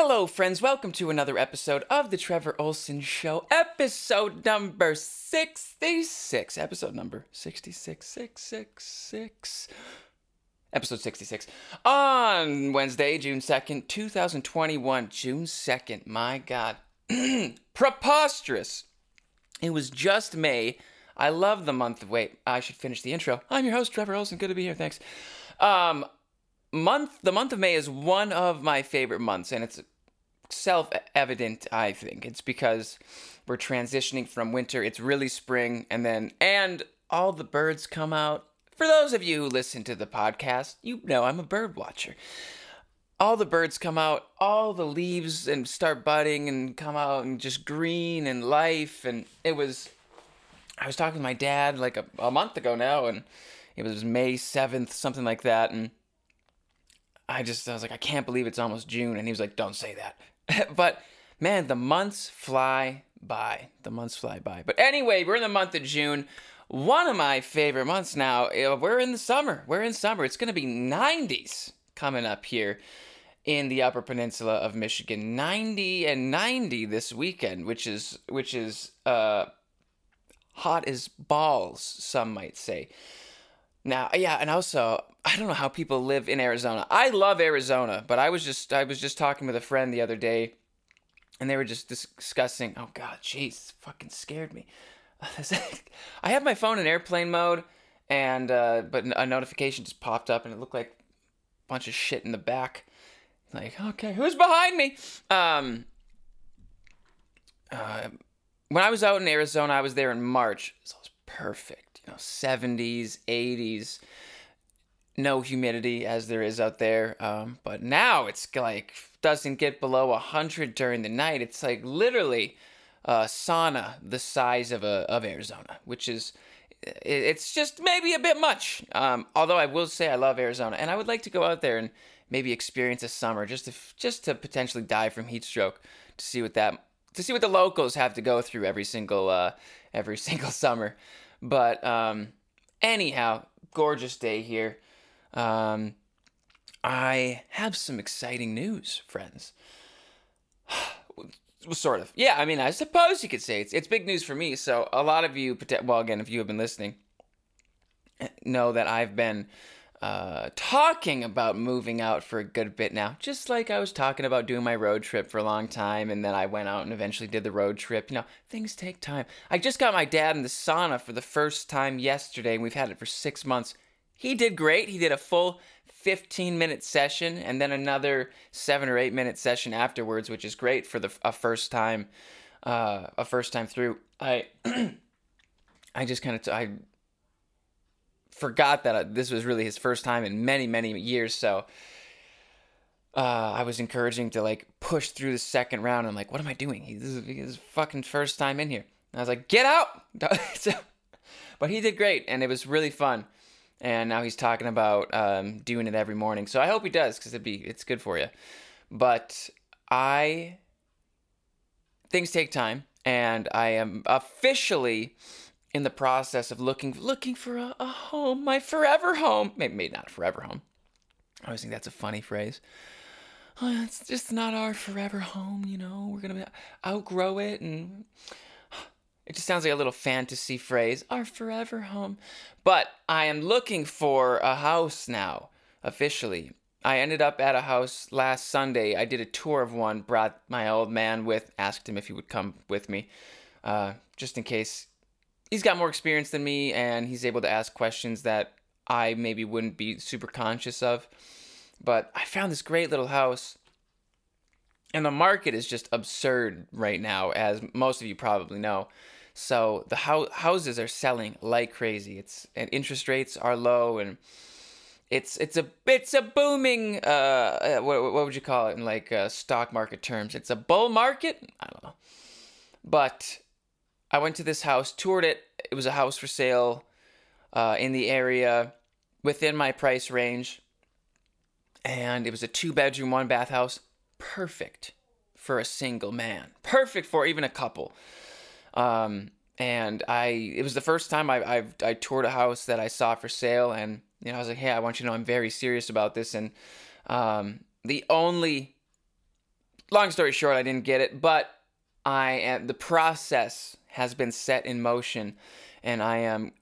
Hello, friends. Welcome to another episode of the Trevor Olson Show, episode number 66. Episode number 66666. Episode 66. On Wednesday, June 2nd, 2021. June 2nd. My God. Preposterous. It was just May. I love the month of. Wait, I should finish the intro. I'm your host, Trevor Olson. Good to be here. Thanks. Um, month the month of May is one of my favorite months, and it's self-evident. I think it's because we're transitioning from winter. It's really spring, and then and all the birds come out. For those of you who listen to the podcast, you know I'm a bird watcher. All the birds come out, all the leaves and start budding and come out and just green and life. And it was, I was talking to my dad like a, a month ago now, and it was May 7th, something like that. And I just, I was like, I can't believe it's almost June. And he was like, don't say that. but man, the months fly by. The months fly by. But anyway, we're in the month of June. One of my favorite months now. uh, We're in the summer. We're in summer. It's going to be 90s coming up here in the Upper Peninsula of Michigan. 90 and 90 this weekend, which is which is uh hot as balls, some might say. Now, yeah, and also, I don't know how people live in Arizona. I love Arizona, but I was just I was just talking with a friend the other day, and they were just discussing. Oh God, jeez, fucking scared me. I have my phone in airplane mode, and uh, but a notification just popped up, and it looked like a bunch of shit in the back. Like, okay, who's behind me? Um, uh, when I was out in Arizona, I was there in March. So it was perfect. Know, 70s, 80s, no humidity as there is out there. Um, but now it's like doesn't get below 100 during the night. It's like literally a sauna the size of a of Arizona, which is it's just maybe a bit much. Um, although I will say I love Arizona, and I would like to go out there and maybe experience a summer just to just to potentially die from heat stroke to see what that to see what the locals have to go through every single uh, every single summer. But um, anyhow, gorgeous day here. Um, I have some exciting news, friends. Sort of. Yeah, I mean, I suppose you could say it's it's big news for me. So a lot of you, well, again, if you have been listening, know that I've been uh, talking about moving out for a good bit now. Just like I was talking about doing my road trip for a long time, and then I went out and eventually did the road trip. You know, things take time. I just got my dad in the sauna for the first time yesterday, and we've had it for six months. He did great. He did a full 15 minute session and then another seven or eight minute session afterwards, which is great for the a first time, uh, a first time through. I, I just kind of t- I forgot that uh, this was really his first time in many many years. So uh, I was encouraging to like push through the second round. I'm like, what am I doing? He, this is his fucking first time in here. And I was like, get out. so, but he did great, and it was really fun. And now he's talking about um, doing it every morning. So I hope he does because it'd be it's good for you. But I things take time, and I am officially in the process of looking looking for a, a home, my forever home. Maybe, maybe not forever home. I always think that's a funny phrase. Oh, it's just not our forever home, you know. We're gonna outgrow it, and it just sounds like a little fantasy phrase. Our forever home. But I am looking for a house now, officially. I ended up at a house last Sunday. I did a tour of one, brought my old man with, asked him if he would come with me, uh, just in case he's got more experience than me and he's able to ask questions that I maybe wouldn't be super conscious of. But I found this great little house. And the market is just absurd right now, as most of you probably know. So the hou- houses are selling like crazy. It's and interest rates are low, and it's it's a it's a booming. Uh, uh, what what would you call it in like uh, stock market terms? It's a bull market. I don't know, but I went to this house, toured it. It was a house for sale uh, in the area within my price range. And it was a two bedroom, one bath house. Perfect for a single man. Perfect for even a couple. Um, and I, it was the first time I, I've, I toured a house that I saw for sale. And, you know, I was like, hey, I want you to know I'm very serious about this. And um, the only long story short, I didn't get it, but I am the process has been set in motion, and I am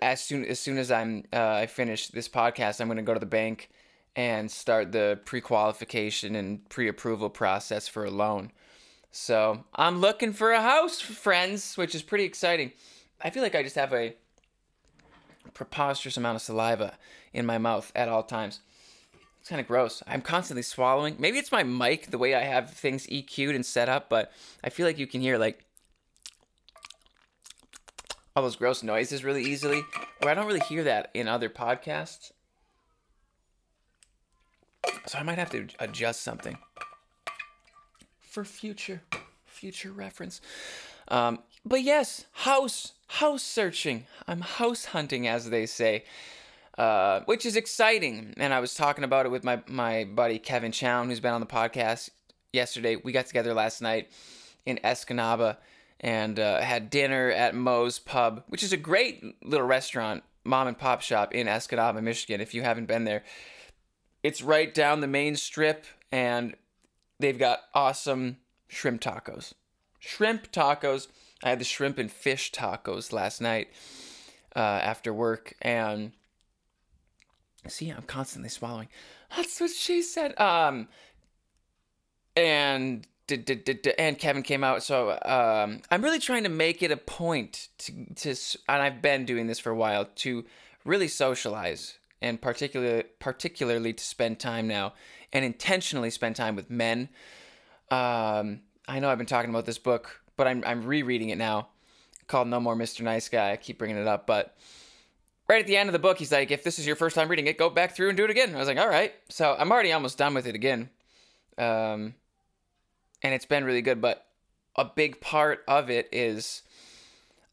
as soon as soon as I'm uh, I finish this podcast, I'm going to go to the bank and start the pre-qualification and pre-approval process for a loan. So I'm looking for a house, friends, which is pretty exciting. I feel like I just have a preposterous amount of saliva in my mouth at all times. It's kind of gross. I'm constantly swallowing. Maybe it's my mic, the way I have things EQ'd and set up, but I feel like you can hear like all those gross noises really easily. Or I don't really hear that in other podcasts. So I might have to adjust something for future future reference. Um, but yes, house house searching. I'm house hunting, as they say, uh, which is exciting. And I was talking about it with my my buddy Kevin Chown, who's been on the podcast yesterday. We got together last night in Escanaba and uh, had dinner at Moe's Pub, which is a great little restaurant, mom and pop shop in Escanaba, Michigan. If you haven't been there, it's right down the main strip, and they've got awesome shrimp tacos. Shrimp tacos. I had the shrimp and fish tacos last night uh, after work, and see, I'm constantly swallowing. That's what she said. Um, and and Kevin came out. So um, I'm really trying to make it a point to, to, and I've been doing this for a while to really socialize and particularly particularly to spend time now and intentionally spend time with men. Um, I know I've been talking about this book, but I'm I'm rereading it now, called No More Mr. Nice Guy. I keep bringing it up, but right at the end of the book, he's like, "If this is your first time reading it, go back through and do it again." I was like, "All right." So I'm already almost done with it again, um, and it's been really good. But a big part of it is.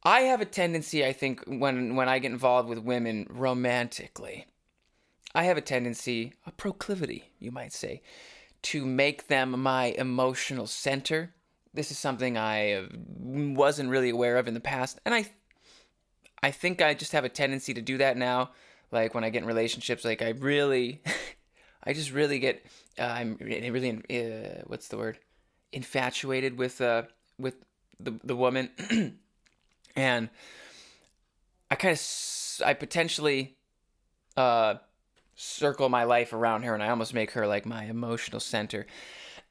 I have a tendency, I think, when when I get involved with women romantically, I have a tendency, a proclivity, you might say, to make them my emotional center. This is something I wasn't really aware of in the past, and I I think I just have a tendency to do that now. Like when I get in relationships, like I really, I just really get, uh, I'm really, uh, what's the word, infatuated with uh with the the woman, and I kind of I potentially uh circle my life around her and I almost make her like my emotional center.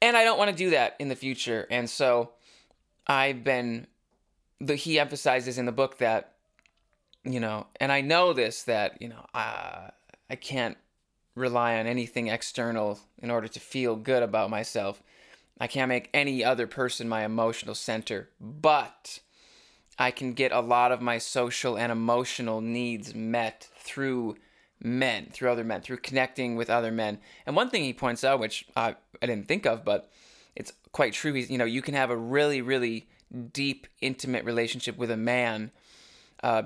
And I don't want to do that in the future. And so I've been the he emphasizes in the book that you know, and I know this that, you know, uh, I can't rely on anything external in order to feel good about myself. I can't make any other person my emotional center, but I can get a lot of my social and emotional needs met through men, through other men, through connecting with other men. And one thing he points out, which I, I didn't think of, but it's quite true. He's, you know, you can have a really, really deep, intimate relationship with a man uh,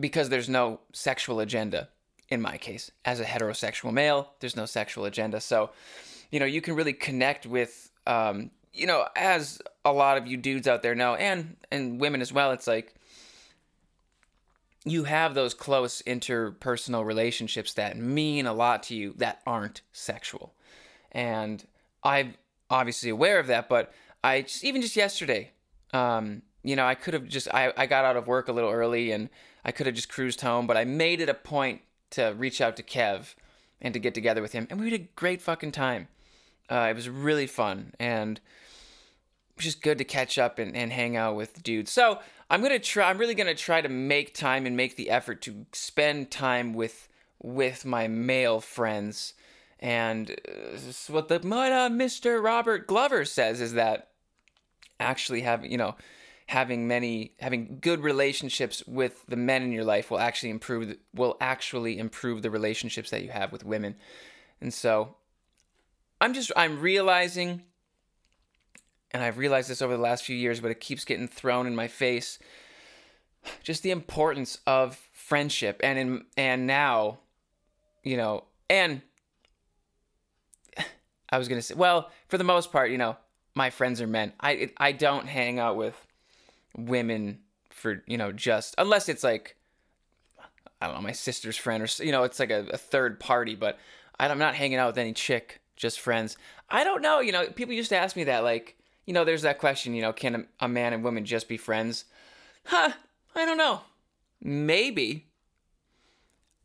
because there's no sexual agenda. In my case, as a heterosexual male, there's no sexual agenda. So, you know, you can really connect with, um, you know, as a lot of you dudes out there know, and and women as well. It's like you have those close interpersonal relationships that mean a lot to you that aren't sexual. And I'm obviously aware of that, but I just, even just yesterday, um, you know, I could have just, I, I got out of work a little early and I could have just cruised home, but I made it a point to reach out to Kev and to get together with him. And we had a great fucking time. Uh, it was really fun. And just good to catch up and, and hang out with dudes. So, I'm gonna try. I'm really gonna try to make time and make the effort to spend time with with my male friends. And uh, what the what uh, Mr. Robert Glover says is that actually having you know having many having good relationships with the men in your life will actually improve will actually improve the relationships that you have with women. And so I'm just I'm realizing and I've realized this over the last few years, but it keeps getting thrown in my face. Just the importance of friendship, and in and now, you know, and I was gonna say, well, for the most part, you know, my friends are men. I I don't hang out with women for you know just unless it's like I don't know my sister's friend or you know it's like a, a third party, but I'm not hanging out with any chick just friends. I don't know. You know, people used to ask me that. Like, you know, there's that question. You know, can a, a man and woman just be friends? Huh? I don't know. Maybe.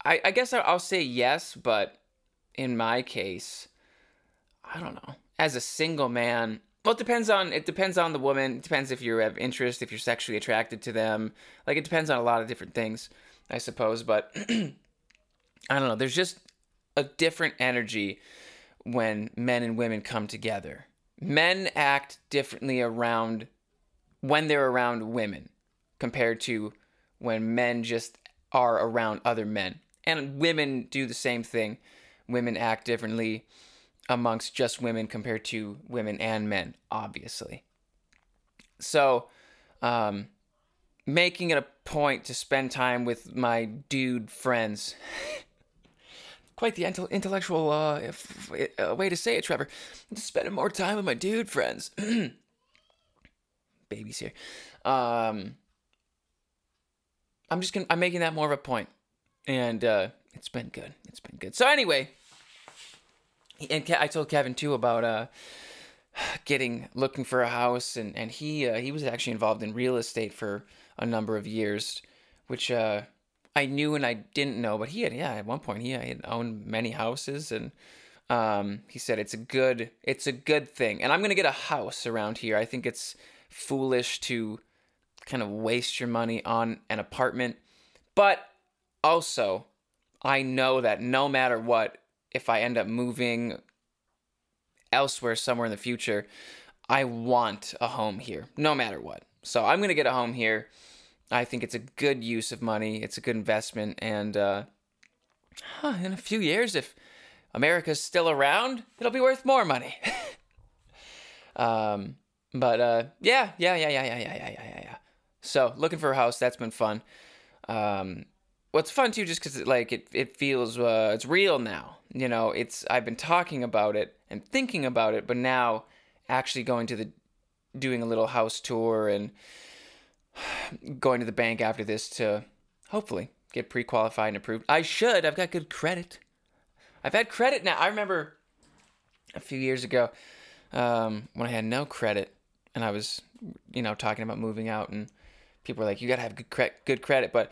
I I guess I'll say yes, but in my case, I don't know. As a single man, well, it depends on it depends on the woman. It depends if you have interest, if you're sexually attracted to them. Like it depends on a lot of different things, I suppose. But I don't know. There's just a different energy when men and women come together. Men act differently around when they're around women compared to when men just are around other men. And women do the same thing. Women act differently amongst just women compared to women and men, obviously. So, um, making it a point to spend time with my dude friends. Quite the intellectual uh, uh, way to say it, Trevor. Spending more time with my dude friends. Babies here. Um, I'm just gonna. I'm making that more of a point, and uh, it's been good. It's been good. So anyway, and I told Kevin too about uh getting looking for a house and and he uh, he was actually involved in real estate for a number of years which uh I knew and I didn't know but he had yeah at one point he had owned many houses and um he said it's a good it's a good thing and I'm to get a house around here I think it's foolish to kind of waste your money on an apartment but also I know that no matter what if I end up moving elsewhere somewhere in the future, I want a home here, no matter what. So I'm gonna get a home here. I think it's a good use of money. It's a good investment, and uh, huh, in a few years, if America's still around, it'll be worth more money. um, but uh, yeah, yeah, yeah, yeah, yeah, yeah, yeah, yeah, yeah. So looking for a house, that's been fun. Um, what's fun too, just because like it, it feels uh, it's real now you know, it's I've been talking about it and thinking about it, but now actually going to the doing a little house tour and going to the bank after this to hopefully get pre-qualified and approved. I should. I've got good credit. I've had credit now. I remember a few years ago um, when I had no credit and I was, you know, talking about moving out and people were like, "You gotta have good cre- good credit." But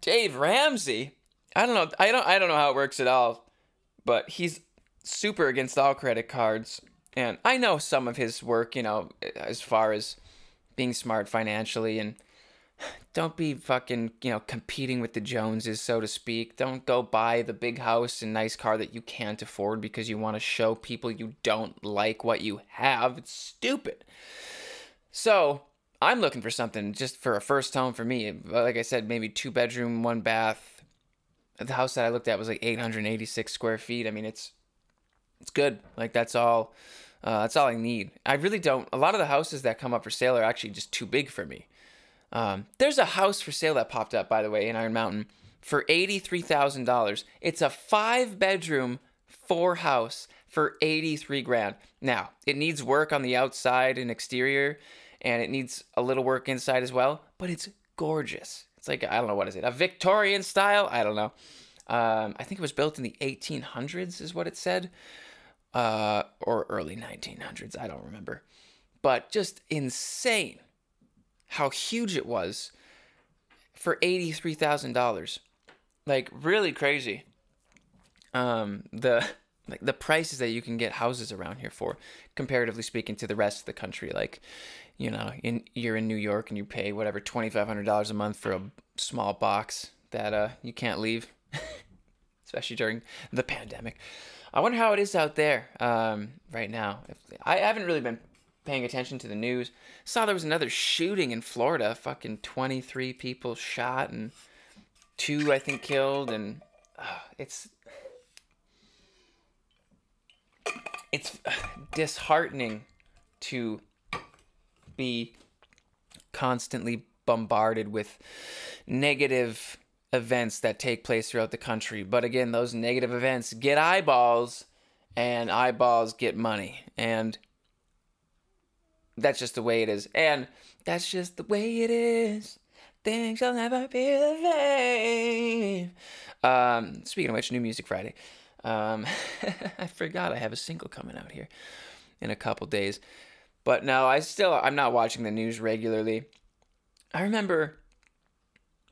Dave Ramsey, I don't know. I don't. I don't know how it works at all but he's super against all credit cards. And I know some of his work, you know, as far as being smart financially and don't be fucking, you know, competing with the Joneses, so to speak. Don't go buy the big house and nice car that you can't afford because you want to show people you don't like what you have. It's stupid. So, I'm looking for something just for a first home for me. Like I said, maybe two bedroom, one bath, the house that I looked at was like 886 square feet. I mean, it's it's good. Like that's all. Uh, that's all I need. I really don't. A lot of the houses that come up for sale are actually just too big for me. Um, there's a house for sale that popped up, by the way, in Iron Mountain for eighty-three thousand dollars. It's a five-bedroom, four house for eighty-three grand. Now it needs work on the outside and exterior, and it needs a little work inside as well. But it's gorgeous. It's like I don't know what is it, a Victorian style? I don't know. Um, I think it was built in the 1800s, is what it said, uh, or early 1900s. I don't remember, but just insane how huge it was for eighty-three thousand dollars. Like really crazy. Um, the like the prices that you can get houses around here for, comparatively speaking to the rest of the country. Like, you know, in you're in New York and you pay whatever twenty five hundred dollars a month for a small box that uh you can't leave, especially during the pandemic. I wonder how it is out there um, right now. I haven't really been paying attention to the news. Saw there was another shooting in Florida. Fucking twenty three people shot and two I think killed, and uh, it's it's disheartening to be constantly bombarded with negative events that take place throughout the country. But again, those negative events get eyeballs and eyeballs get money. And that's just the way it is. And that's just the way it is. Things shall never be the same. Um, speaking of which, New Music Friday. Um, I forgot I have a single coming out here in a couple days. But no, I still I'm not watching the news regularly. I remember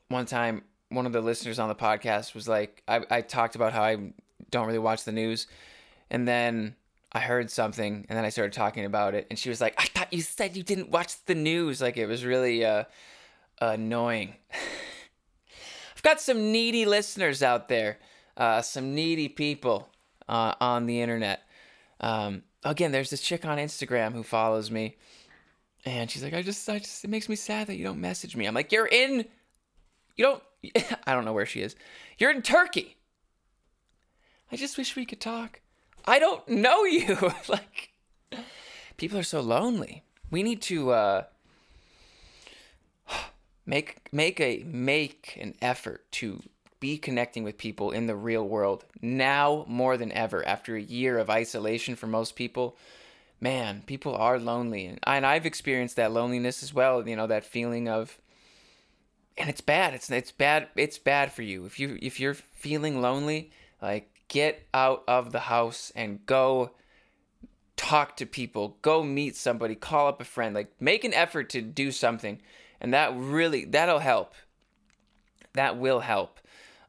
one time one of the listeners on the podcast was like I, I talked about how I don't really watch the news and then I heard something and then I started talking about it and she was like, I thought you said you didn't watch the news. Like it was really uh, annoying. I've got some needy listeners out there, uh, some needy people uh, on the internet. Um, again, there's this chick on Instagram who follows me and she's like, I just, I just, it makes me sad that you don't message me. I'm like, you're in, you don't, I don't know where she is. You're in Turkey. I just wish we could talk. I don't know you. like, people are so lonely. We need to uh, make make a make an effort to be connecting with people in the real world now more than ever. After a year of isolation for most people, man, people are lonely, and, and I've experienced that loneliness as well. You know, that feeling of and it's bad. It's it's bad. It's bad for you if you if you're feeling lonely. Like get out of the house and go talk to people, go meet somebody, call up a friend, like make an effort to do something. And that really, that'll help. That will help.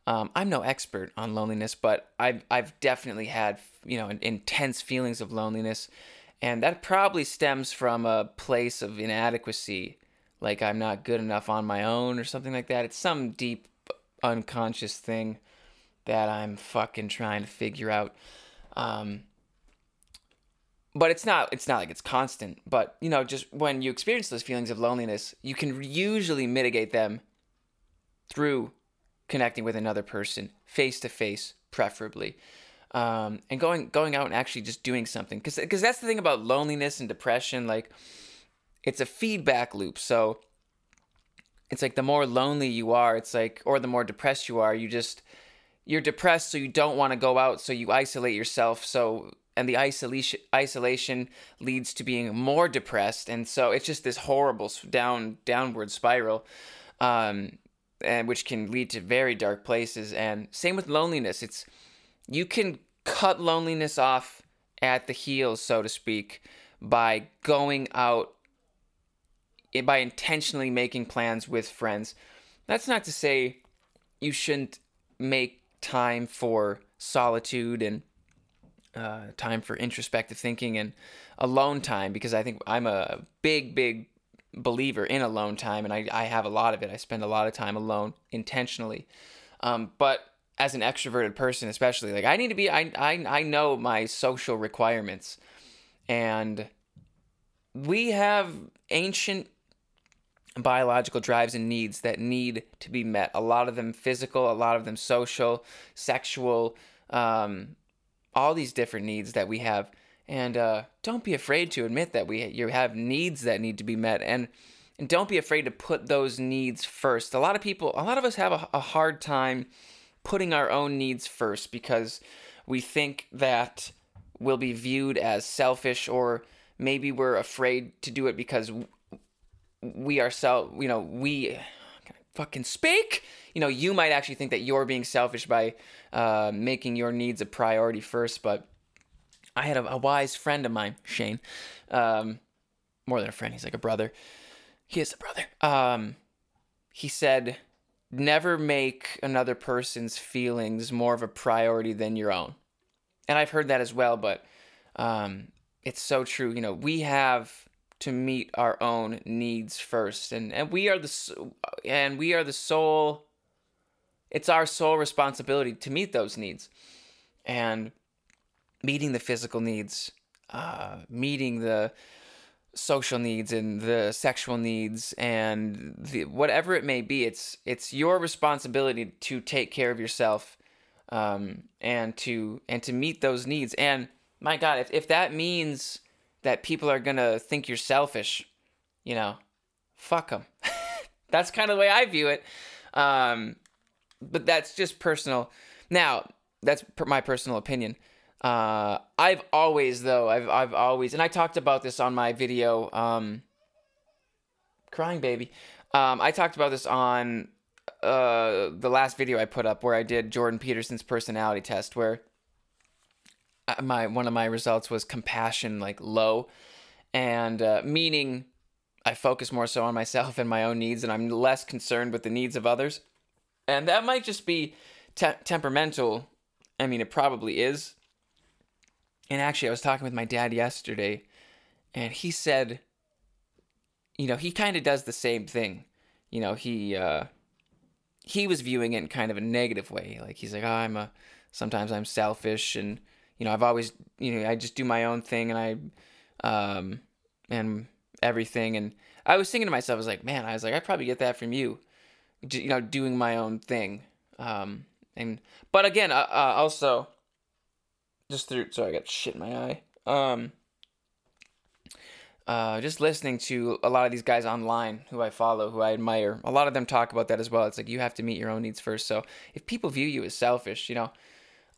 Um, I'm no expert on loneliness, but I've, I've definitely had, you know, intense feelings of loneliness. And that probably stems from a place of inadequacy, like I'm not good enough on my own or something like that. It's some deep unconscious thing that I'm fucking trying to figure out. Um, but it's not it's not like it's constant. But you know, just when you experience those feelings of loneliness, you can usually mitigate them through connecting with another person face to face, preferably. Um, and going going out and actually just doing something because because that's the thing about loneliness and depression like it's a feedback loop. So it's like the more lonely you are it's like or the more depressed you are you just you're depressed so you don't want to go out so you isolate yourself. So and the isolation isolation leads to being more depressed and so it's just this horrible down downward spiral um, and which can lead to very dark places. And same with loneliness it's you can cut loneliness off at the heels so to speak by going out by intentionally making plans with friends that's not to say you shouldn't make time for solitude and uh, time for introspective thinking and alone time because I think I'm a big, big believer in alone time and I, I have a lot of it. I spend a lot of time alone intentionally. Um, but as an extroverted person, especially, like I need to be, I, I, I know my social requirements. And we have ancient biological drives and needs that need to be met. A lot of them physical, a lot of them social, sexual, um, all these different needs that we have. And uh, don't be afraid to admit that we you have needs that need to be met, and and don't be afraid to put those needs first. A lot of people, a lot of us have a, a hard time putting our own needs first because we think that we'll be viewed as selfish or maybe we're afraid to do it because we are ourselves, you know, we fucking speak. You know, you might actually think that you're being selfish by uh, making your needs a priority first, but I had a, a wise friend of mine, Shane, um, more than a friend, he's like a brother. He is a brother. Um, he said, never make another person's feelings more of a priority than your own. And I've heard that as well, but um, it's so true. You know, we have to meet our own needs first. And and we are the and we are the sole it's our sole responsibility to meet those needs. And meeting the physical needs uh, meeting the social needs and the sexual needs and the, whatever it may be it's it's your responsibility to take care of yourself um, and to and to meet those needs. And my god if, if that means that people are gonna think you're selfish, you know, fuck them. that's kind of the way I view it. Um, but that's just personal. Now, that's per- my personal opinion. Uh, I've always though I've I've always and I talked about this on my video um, crying baby. Um, I talked about this on uh, the last video I put up where I did Jordan Peterson's personality test where my one of my results was compassion like low, and uh, meaning I focus more so on myself and my own needs, and I'm less concerned with the needs of others. And that might just be te- temperamental. I mean, it probably is. And actually, I was talking with my dad yesterday, and he said, you know, he kind of does the same thing. You know, he uh, he was viewing it in kind of a negative way. Like he's like, oh, I'm a sometimes I'm selfish, and you know, I've always, you know, I just do my own thing, and I, um, and everything. And I was thinking to myself, I was like, man, I was like, I probably get that from you, you know, doing my own thing. Um, and but again, uh, uh, also just through sorry, I got shit in my eye. Um uh, just listening to a lot of these guys online who I follow, who I admire, a lot of them talk about that as well. It's like you have to meet your own needs first. So if people view you as selfish, you know,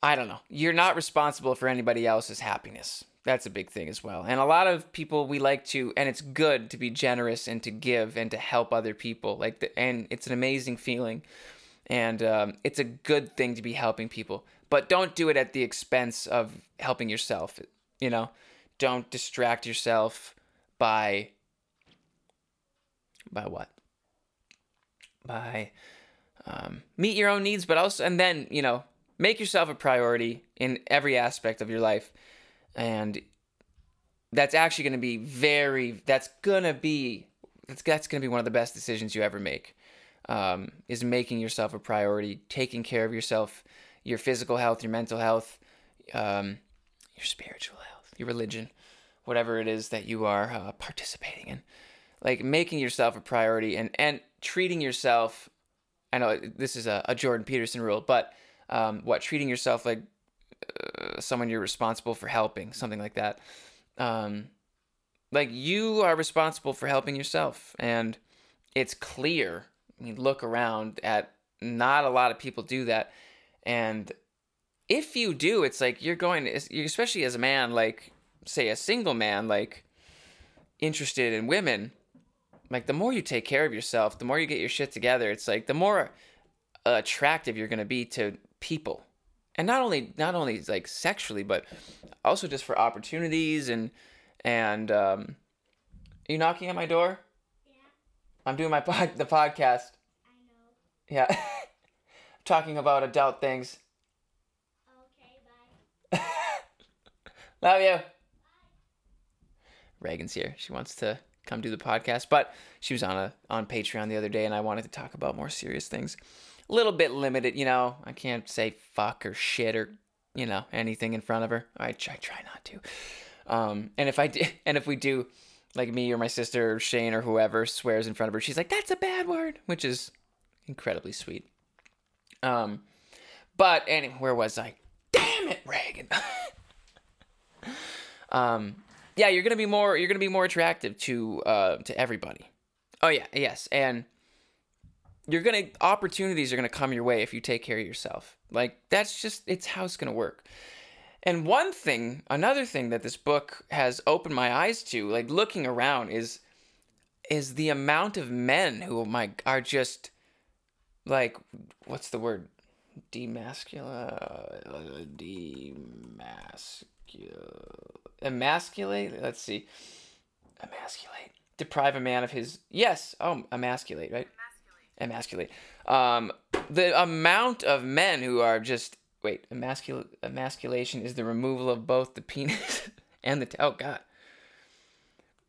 I don't know, you're not responsible for anybody else's happiness. That's a big thing as well. And a lot of people we like to, and it's good to be generous and to give and to help other people. Like, the, and it's an amazing feeling, and um, it's a good thing to be helping people but don't do it at the expense of helping yourself. You know, don't distract yourself by by what? By um, meet your own needs, but also and then you know make yourself a priority in every aspect of your life, and that's actually going to be very. That's gonna be that's that's gonna be one of the best decisions you ever make. Um, is making yourself a priority, taking care of yourself your physical health, your mental health, um, your spiritual health, your religion, whatever it is that you are uh, participating in. Like making yourself a priority and, and treating yourself. I know this is a, a Jordan Peterson rule, but um, what treating yourself like uh, someone you're responsible for helping, something like that. Um, like you are responsible for helping yourself, and it's clear. I mean, look around at not a lot of people do that and if you do, it's like you're going, especially as a man, like, say, a single man, like, interested in women, like, the more you take care of yourself, the more you get your shit together, it's like the more attractive you're going to be to people. And not only, not only like sexually, but also just for opportunities and, and, um, are you knocking at my door? Yeah. I'm doing my pod, the podcast. I know. Yeah. talking about adult things. Okay, bye. Love you. Bye. Reagan's here. She wants to come do the podcast, but she was on a on Patreon the other day, and I wanted to talk about more serious things. Little bit limited, you know. I can't say fuck or shit or you know anything in front of her. I try, try not to. Um, and if I do, and if we do, like me or my sister or Shane or whoever swears in front of her, she's like, "That's a bad word," which is incredibly sweet. Um, but anyway, where was I? Damn it, Reagan. um, yeah, you're gonna be more. You're gonna be more attractive to uh to everybody. Oh yeah, yes, and you're gonna opportunities are gonna come your way if you take care of yourself. Like that's just it's how it's gonna work. And one thing, another thing that this book has opened my eyes to, like looking around, is is the amount of men who oh my are just like what's the word? Demascula demascula emasculate? Let's see. Emasculate? Deprive a man of his yes oh emasculate right emasculate, um the amount of men who are just wait emasculate emasculation is the removal of both the penis and the oh god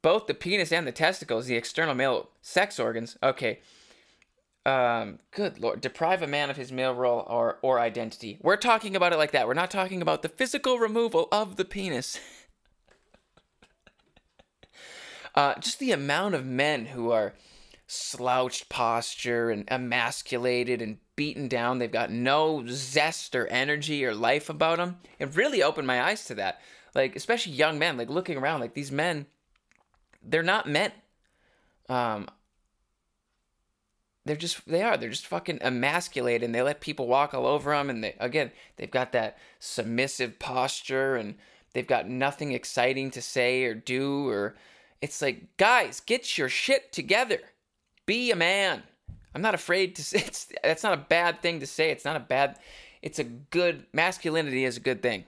both the penis and the testicles the external male sex organs okay um, good lord, deprive a man of his male role or or identity. We're talking about it like that. We're not talking about the physical removal of the penis. uh, just the amount of men who are slouched posture and emasculated and beaten down. They've got no zest or energy or life about them. It really opened my eyes to that. Like, especially young men, like looking around, like these men, they're not men. Um, they're just they are they're just fucking emasculated and they let people walk all over them and they again they've got that submissive posture and they've got nothing exciting to say or do or it's like guys get your shit together be a man i'm not afraid to say it's that's not a bad thing to say it's not a bad it's a good masculinity is a good thing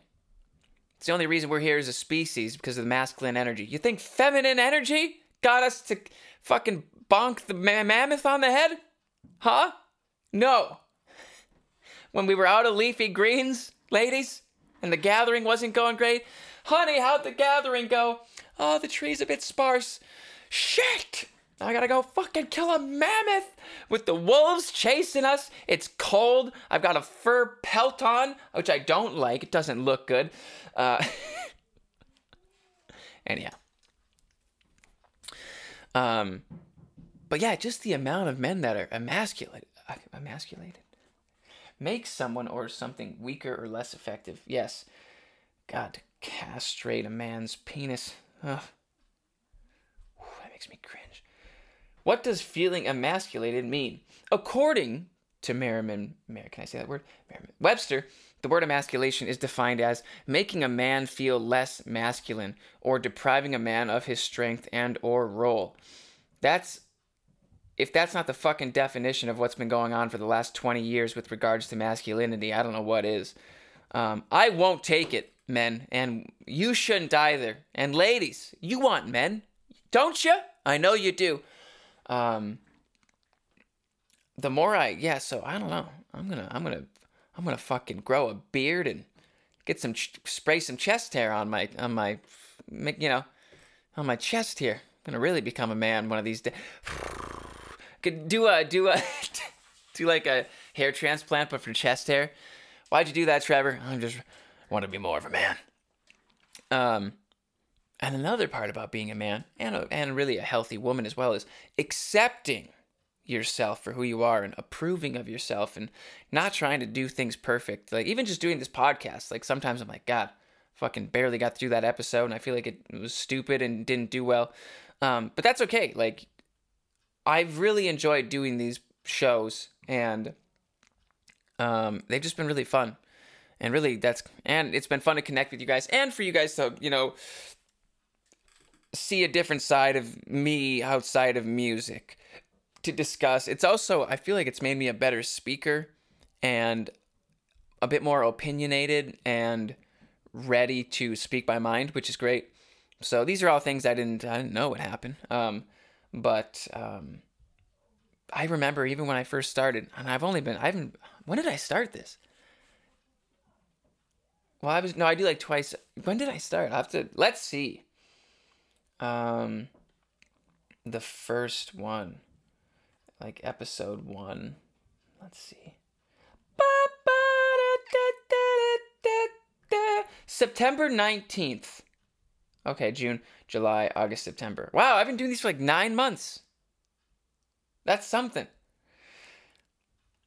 It's the only reason we're here as a species because of the masculine energy. You think feminine energy got us to fucking bonk the ma- mammoth on the head? Huh? No. When we were out of leafy greens, ladies, and the gathering wasn't going great, honey, how'd the gathering go? Oh, the tree's a bit sparse. Shit! I gotta go fucking kill a mammoth with the wolves chasing us. It's cold. I've got a fur pelt on, which I don't like. It doesn't look good. Uh, anyhow. Um, but yeah, just the amount of men that are emasculated, emasculated, makes someone or something weaker or less effective. Yes. God, to castrate a man's penis. Ugh. Makes me cringe. What does feeling emasculated mean? According to Merriman, can I say that word? Merriman Webster, the word emasculation is defined as making a man feel less masculine or depriving a man of his strength and or role. That's if that's not the fucking definition of what's been going on for the last 20 years with regards to masculinity, I don't know what is. Um, I won't take it, men, and you shouldn't either. And ladies, you want men, don't you? I know you do. Um, the more I, yeah, so I don't know. I'm gonna, I'm gonna, I'm gonna fucking grow a beard and get some, ch- spray some chest hair on my, on my, you know, on my chest here. I'm gonna really become a man one of these days. Could do a, do a, do like a hair transplant, but for chest hair. Why'd you do that, Trevor? I just want to be more of a man. Um, and another part about being a man and, a, and really a healthy woman as well is accepting yourself for who you are and approving of yourself and not trying to do things perfect. Like even just doing this podcast, like sometimes I'm like, God, fucking barely got through that episode and I feel like it was stupid and didn't do well. Um, but that's okay. Like I've really enjoyed doing these shows and um, they've just been really fun. And really that's and it's been fun to connect with you guys and for you guys to, you know, see a different side of me outside of music to discuss. It's also, I feel like it's made me a better speaker and a bit more opinionated and ready to speak my mind, which is great. So these are all things I didn't I didn't know would happen. Um, but um, I remember even when I first started, and I've only been I haven't. When did I start this? Well, I was no, I do like twice. When did I start? I have to let's see. Um, the first one, like episode one. Let's see. September 19th. Okay, June, July, August, September. Wow, I've been doing these for like nine months. That's something.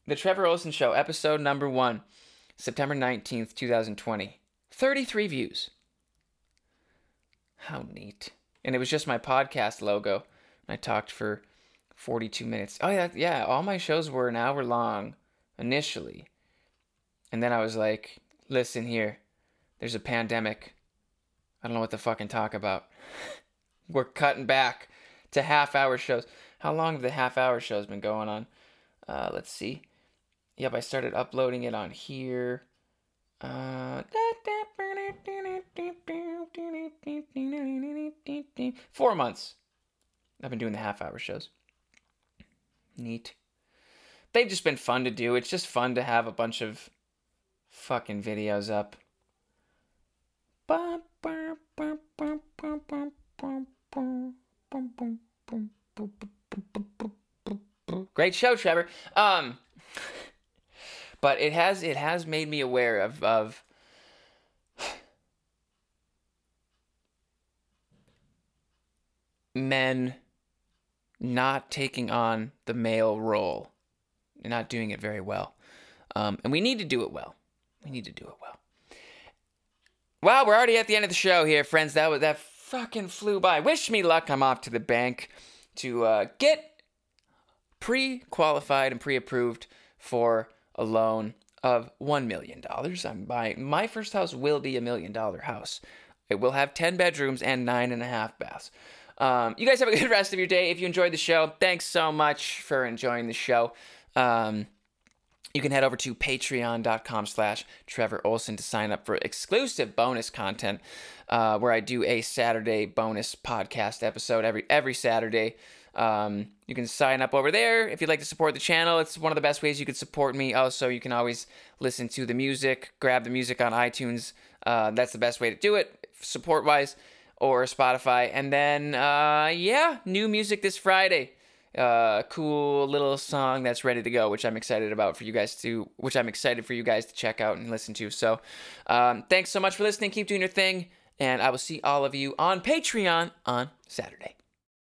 The Trevor Olson Show, episode number one, September 19th, 2020. 33 views. How neat and it was just my podcast logo. I talked for 42 minutes. Oh yeah, yeah. All my shows were an hour long initially, and then I was like, "Listen here, there's a pandemic. I don't know what to fucking talk about. we're cutting back to half-hour shows. How long have the half-hour shows been going on? Uh, let's see. Yep, I started uploading it on here. Uh, Four months. I've been doing the half hour shows. Neat. They've just been fun to do. It's just fun to have a bunch of fucking videos up. Great show, Trevor. Um, but it has it has made me aware of of men not taking on the male role and not doing it very well. Um, and we need to do it well. We need to do it well. Well, we're already at the end of the show here, friends. That was that fucking flew by. Wish me luck. I'm off to the bank to uh, get pre-qualified and pre-approved for a loan of one million dollars. I'm buying my first house will be a million dollar house. It will have ten bedrooms and nine and a half baths. Um, you guys have a good rest of your day. If you enjoyed the show, thanks so much for enjoying the show. Um, you can head over to patreon.com slash Trevor Olson to sign up for exclusive bonus content uh, where I do a Saturday bonus podcast episode every every Saturday. Um, you can sign up over there if you'd like to support the channel. It's one of the best ways you could support me. Also, you can always listen to the music, grab the music on iTunes. Uh, that's the best way to do it, support wise, or Spotify. And then, uh, yeah, new music this Friday uh, cool little song that's ready to go, which I'm excited about for you guys to, which I'm excited for you guys to check out and listen to. So, um, thanks so much for listening. Keep doing your thing, and I will see all of you on Patreon on Saturday.